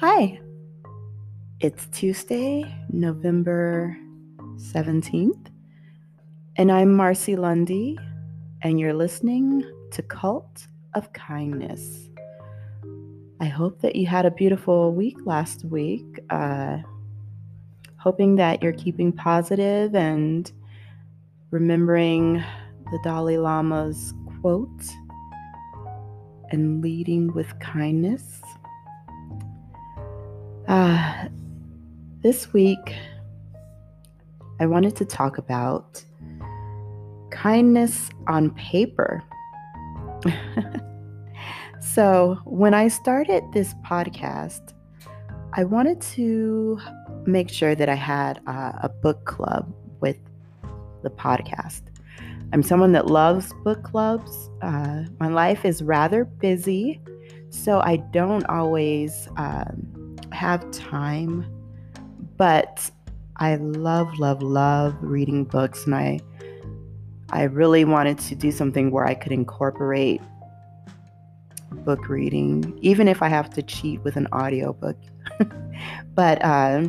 Hi, it's Tuesday, November 17th, and I'm Marcy Lundy, and you're listening to Cult of Kindness. I hope that you had a beautiful week last week. Uh, hoping that you're keeping positive and remembering the Dalai Lama's quote and leading with kindness. Uh, this week, I wanted to talk about kindness on paper. so, when I started this podcast, I wanted to make sure that I had uh, a book club with the podcast. I'm someone that loves book clubs. Uh, my life is rather busy, so I don't always um, have time, but I love, love, love reading books, and I I really wanted to do something where I could incorporate book reading, even if I have to cheat with an audiobook. but uh,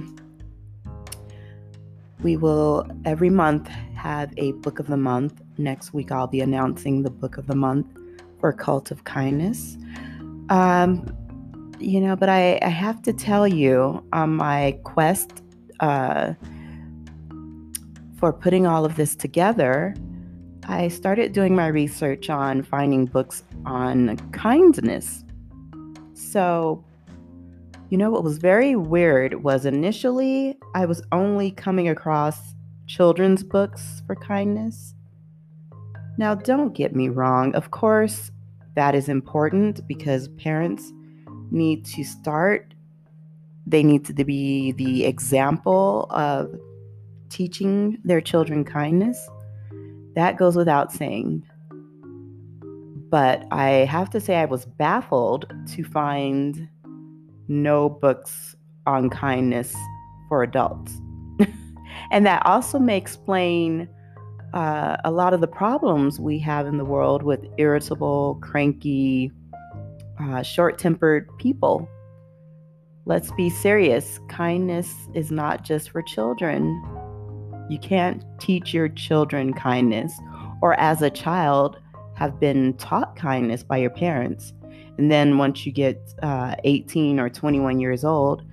we will every month have a book of the month. Next week, I'll be announcing the book of the month for Cult of Kindness. Um, you know, but I, I have to tell you, on my quest uh, for putting all of this together, I started doing my research on finding books on kindness. So, you know, what was very weird was initially I was only coming across children's books for kindness. Now, don't get me wrong, of course, that is important because parents need to start, they need to be the example of teaching their children kindness. That goes without saying. But I have to say, I was baffled to find no books on kindness for adults. and that also may explain uh, a lot of the problems we have in the world with irritable, cranky, uh, short tempered people. Let's be serious. Kindness is not just for children. You can't teach your children kindness, or as a child, have been taught kindness by your parents. And then once you get uh, 18 or 21 years old,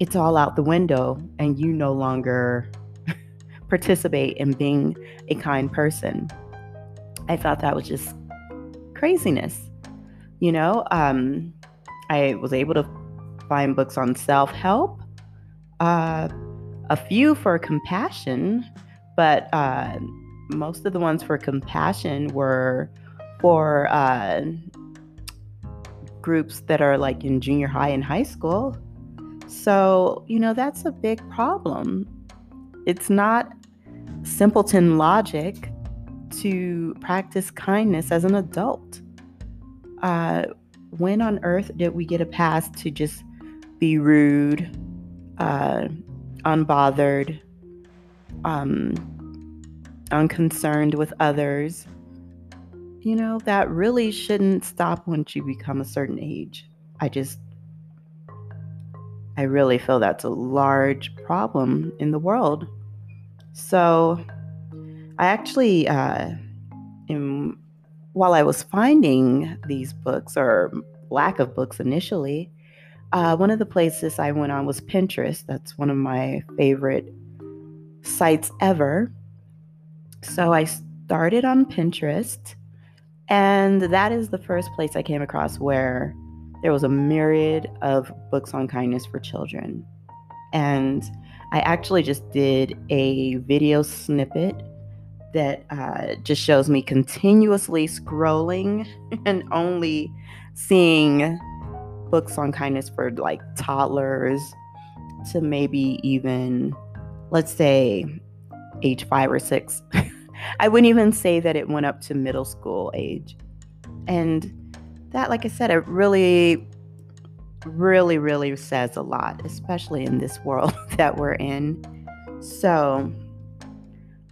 it's all out the window and you no longer participate in being a kind person. I thought that was just craziness. You know, um, I was able to find books on self help, uh, a few for compassion, but uh, most of the ones for compassion were for uh, groups that are like in junior high and high school. So, you know, that's a big problem. It's not simpleton logic to practice kindness as an adult uh, when on earth did we get a pass to just be rude, uh, unbothered, um, unconcerned with others? You know, that really shouldn't stop once you become a certain age. I just, I really feel that's a large problem in the world. So, I actually, uh, am while I was finding these books or lack of books initially, uh, one of the places I went on was Pinterest. That's one of my favorite sites ever. So I started on Pinterest, and that is the first place I came across where there was a myriad of books on kindness for children. And I actually just did a video snippet that uh, just shows me continuously scrolling and only seeing books on kindness for like toddlers to maybe even, let's say, age five or six. I wouldn't even say that it went up to middle school age. And that, like I said, it really, really, really says a lot, especially in this world that we're in. So,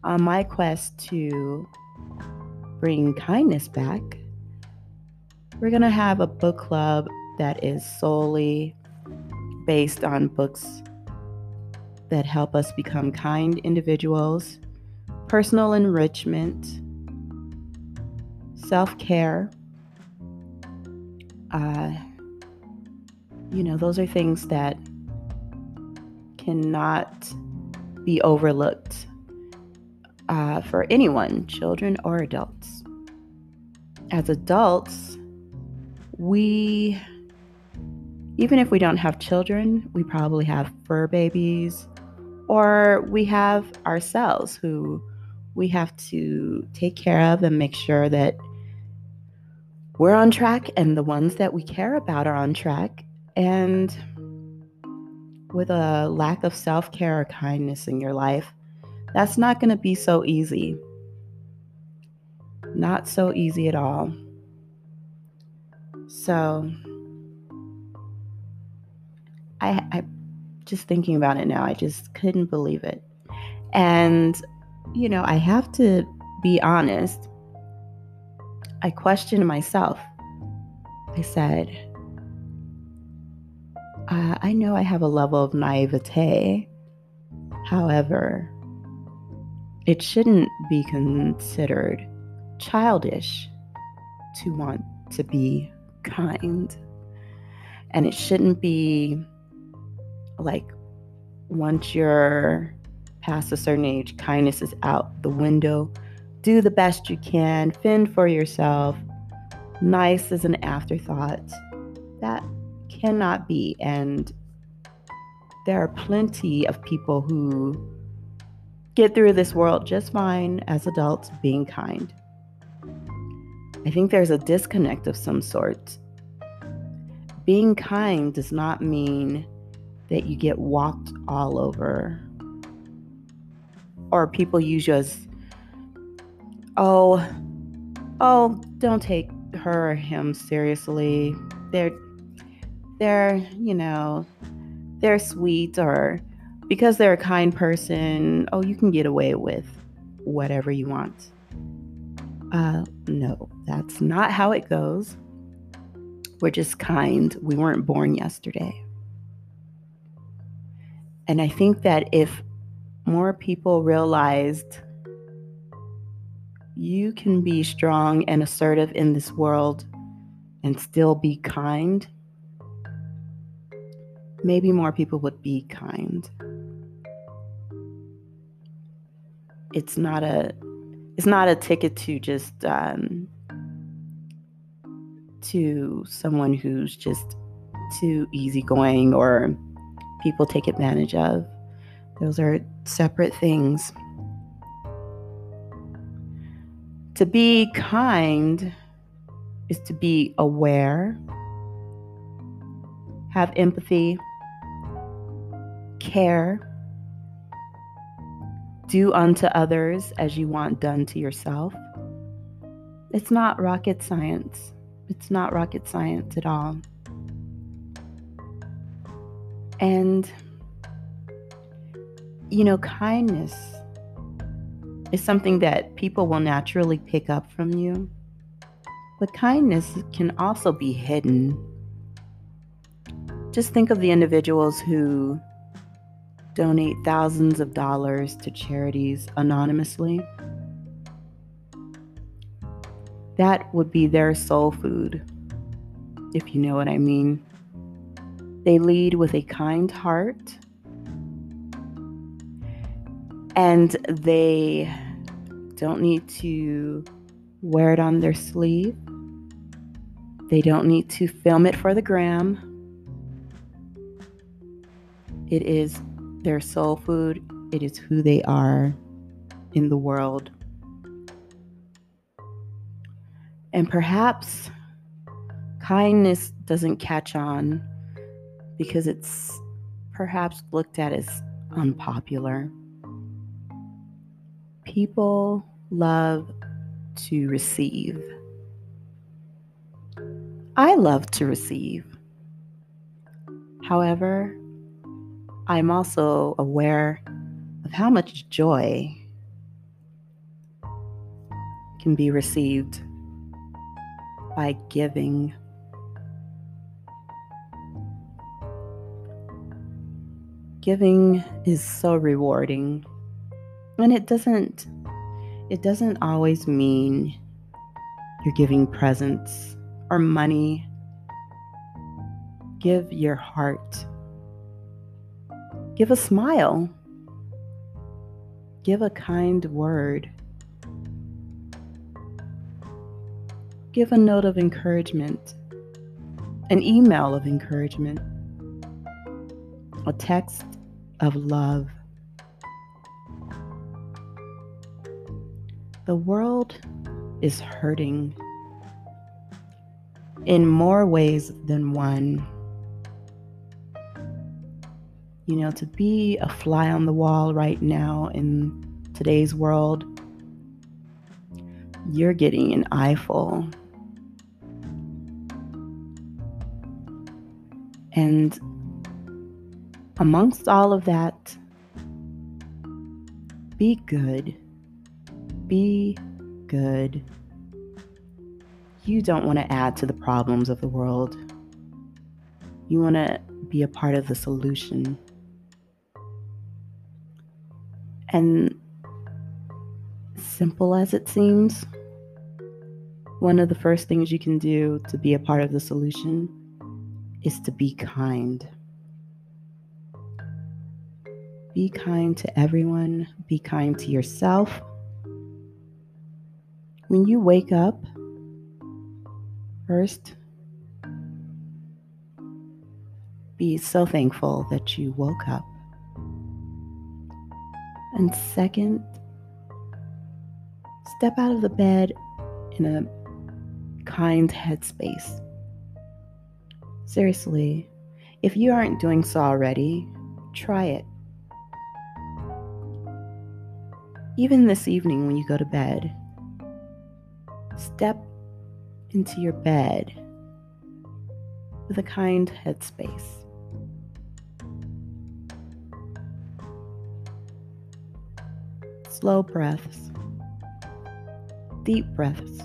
on my quest to bring kindness back, we're going to have a book club that is solely based on books that help us become kind individuals, personal enrichment, self care. Uh, you know, those are things that cannot be overlooked uh, for anyone, children or adults. As adults, we, even if we don't have children, we probably have fur babies, or we have ourselves who we have to take care of and make sure that we're on track and the ones that we care about are on track. And with a lack of self care or kindness in your life, that's not going to be so easy. Not so easy at all. So, I, I just thinking about it now, I just couldn't believe it. And, you know, I have to be honest. I questioned myself. I said, uh, I know I have a level of naivete. However, it shouldn't be considered childish to want to be kind. And it shouldn't be like once you're past a certain age, kindness is out the window. Do the best you can, fend for yourself. Nice is an afterthought. That cannot be. And there are plenty of people who get through this world just fine as adults being kind. I think there's a disconnect of some sort. Being kind does not mean that you get walked all over or people use you as oh oh don't take her or him seriously they're they're you know they're sweet or because they're a kind person oh you can get away with whatever you want. Uh no that's not how it goes. We're just kind. We weren't born yesterday. And I think that if more people realized you can be strong and assertive in this world and still be kind, maybe more people would be kind. It's not a it's not a ticket to just um, to someone who's just too easygoing or people take advantage of. Those are separate things. To be kind is to be aware, have empathy, care, do unto others as you want done to yourself. It's not rocket science. It's not rocket science at all. And, you know, kindness is something that people will naturally pick up from you. But kindness can also be hidden. Just think of the individuals who donate thousands of dollars to charities anonymously. That would be their soul food, if you know what I mean. They lead with a kind heart and they don't need to wear it on their sleeve. They don't need to film it for the gram. It is their soul food, it is who they are in the world. And perhaps kindness doesn't catch on because it's perhaps looked at as unpopular. People love to receive. I love to receive. However, I'm also aware of how much joy can be received by giving giving is so rewarding. And it doesn't it doesn't always mean you're giving presents or money. Give your heart. Give a smile. Give a kind word. Give a note of encouragement, an email of encouragement, a text of love. The world is hurting in more ways than one. You know, to be a fly on the wall right now in today's world, you're getting an eyeful. And amongst all of that, be good. Be good. You don't want to add to the problems of the world. You want to be a part of the solution. And simple as it seems, one of the first things you can do to be a part of the solution is to be kind. Be kind to everyone, be kind to yourself. When you wake up, first, be so thankful that you woke up. And second, step out of the bed in a kind headspace. Seriously, if you aren't doing so already, try it. Even this evening when you go to bed, step into your bed with a kind headspace. Slow breaths, deep breaths.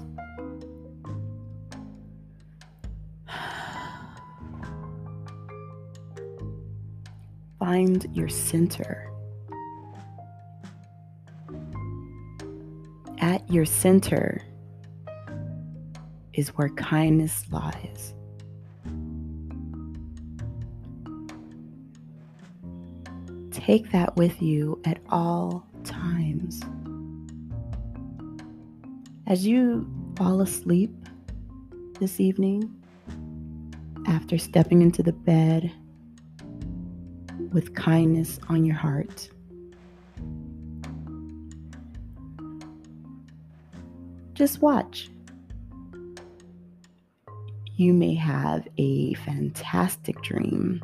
Find your center. At your center is where kindness lies. Take that with you at all times. As you fall asleep this evening, after stepping into the bed with kindness on your heart, just watch. You may have a fantastic dream.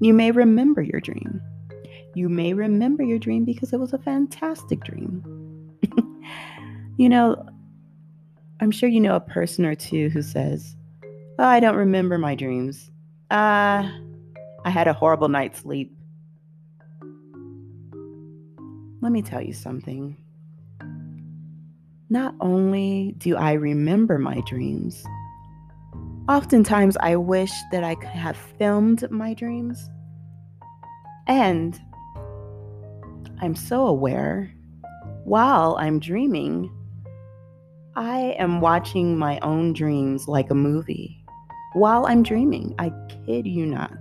You may remember your dream. You may remember your dream because it was a fantastic dream. you know, I'm sure you know a person or two who says, oh, I don't remember my dreams. Uh, I had a horrible night's sleep. Let me tell you something. Not only do I remember my dreams, oftentimes I wish that I could have filmed my dreams. And I'm so aware while I'm dreaming, I am watching my own dreams like a movie. While I'm dreaming, I kid you not.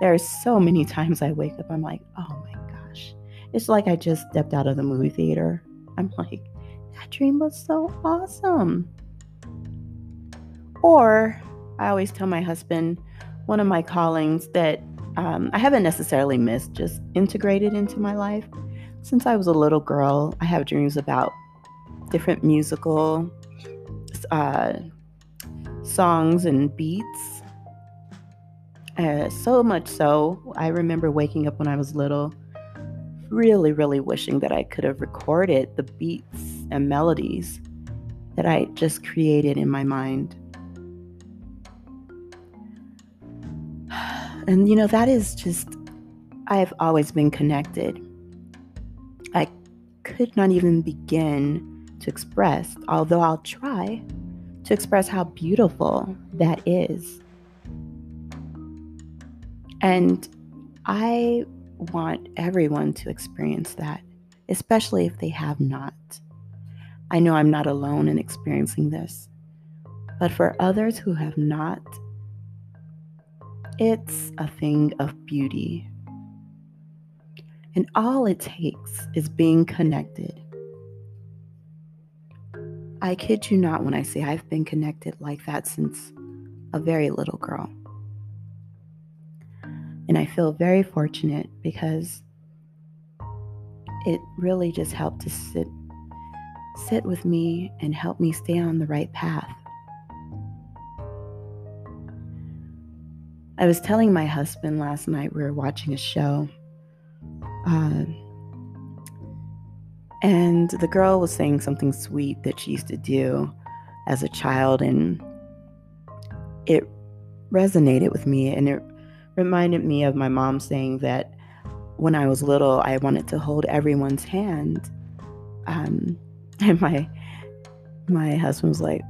There are so many times I wake up, I'm like, oh my gosh. It's like I just stepped out of the movie theater. I'm like, that dream was so awesome. Or I always tell my husband, one of my callings that um, I haven't necessarily missed, just integrated into my life. Since I was a little girl, I have dreams about different musical uh, songs and beats. Uh, so much so, I remember waking up when I was little, really, really wishing that I could have recorded the beats and melodies that I just created in my mind. And you know, that is just, I've always been connected. I could not even begin to express, although I'll try to express how beautiful that is. And I want everyone to experience that, especially if they have not. I know I'm not alone in experiencing this, but for others who have not, it's a thing of beauty. And all it takes is being connected. I kid you not when I say I've been connected like that since a very little girl. And I feel very fortunate because it really just helped to sit sit with me and help me stay on the right path. I was telling my husband last night we were watching a show. Uh, and the girl was saying something sweet that she used to do as a child, and it resonated with me. And it reminded me of my mom saying that when I was little, I wanted to hold everyone's hand. Um, and my my husband was like,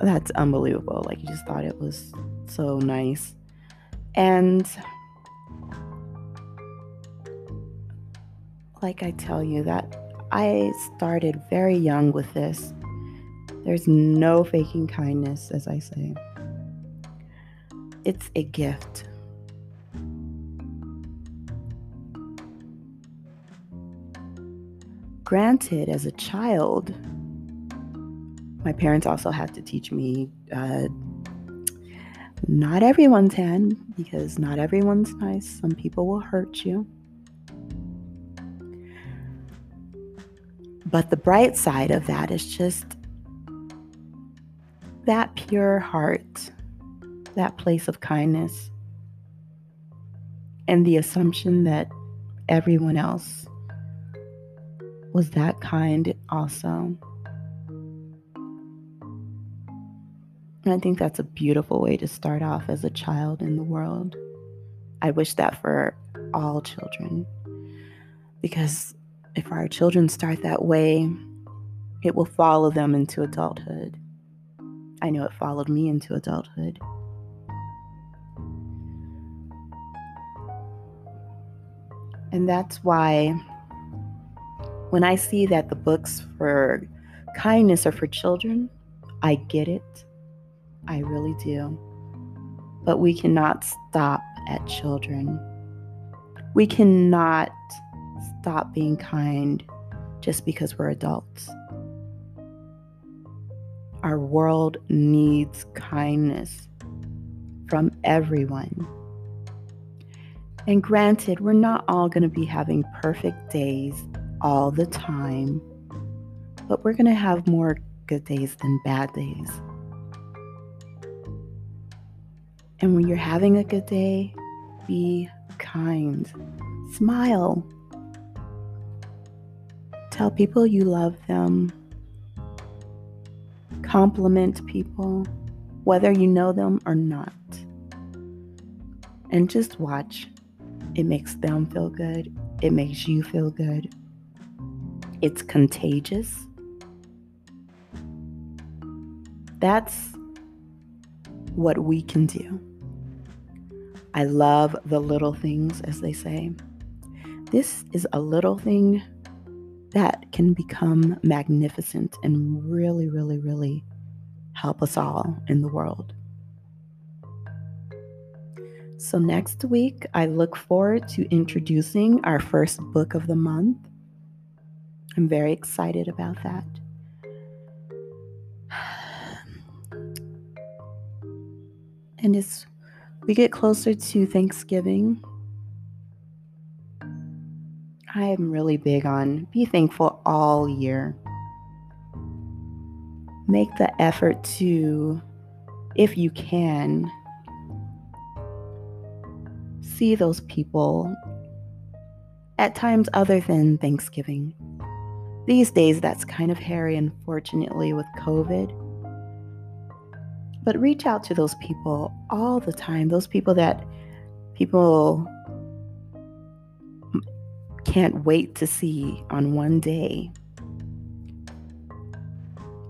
"That's unbelievable!" Like he just thought it was so nice, and like I tell you that I started very young with this. There's no faking kindness, as I say. It's a gift. Granted, as a child, my parents also had to teach me uh, not everyone's hand because not everyone's nice. Some people will hurt you. But the bright side of that is just that pure heart, that place of kindness, and the assumption that everyone else was that kind also. And I think that's a beautiful way to start off as a child in the world. I wish that for all children because if our children start that way, it will follow them into adulthood. I know it followed me into adulthood. And that's why when I see that the books for kindness are for children, I get it. I really do. But we cannot stop at children. We cannot stop being kind just because we're adults. Our world needs kindness from everyone. And granted, we're not all going to be having perfect days all the time, but we're going to have more good days than bad days. And when you're having a good day, be kind, smile, Tell people you love them. Compliment people, whether you know them or not. And just watch. It makes them feel good. It makes you feel good. It's contagious. That's what we can do. I love the little things, as they say. This is a little thing that can become magnificent and really, really, really help us all in the world. So, next week, I look forward to introducing our first book of the month. I'm very excited about that. And as we get closer to Thanksgiving, I am really big on be thankful all year. Make the effort to, if you can, see those people at times other than Thanksgiving. These days, that's kind of hairy, unfortunately, with COVID. But reach out to those people all the time, those people that people can't wait to see on one day.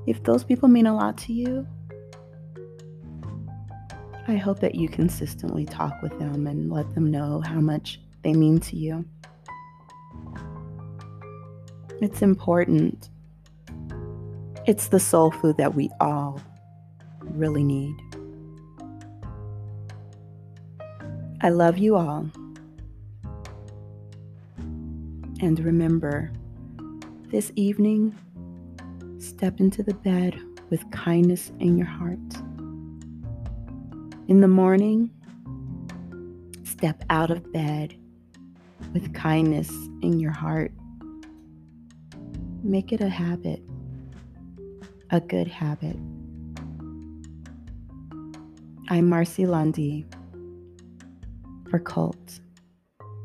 If those people mean a lot to you, I hope that you consistently talk with them and let them know how much they mean to you. It's important. It's the soul food that we all really need. I love you all. And remember, this evening, step into the bed with kindness in your heart. In the morning, step out of bed with kindness in your heart. Make it a habit, a good habit. I'm Marcy Lundy for Cult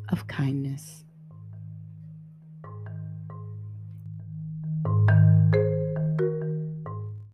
of Kindness.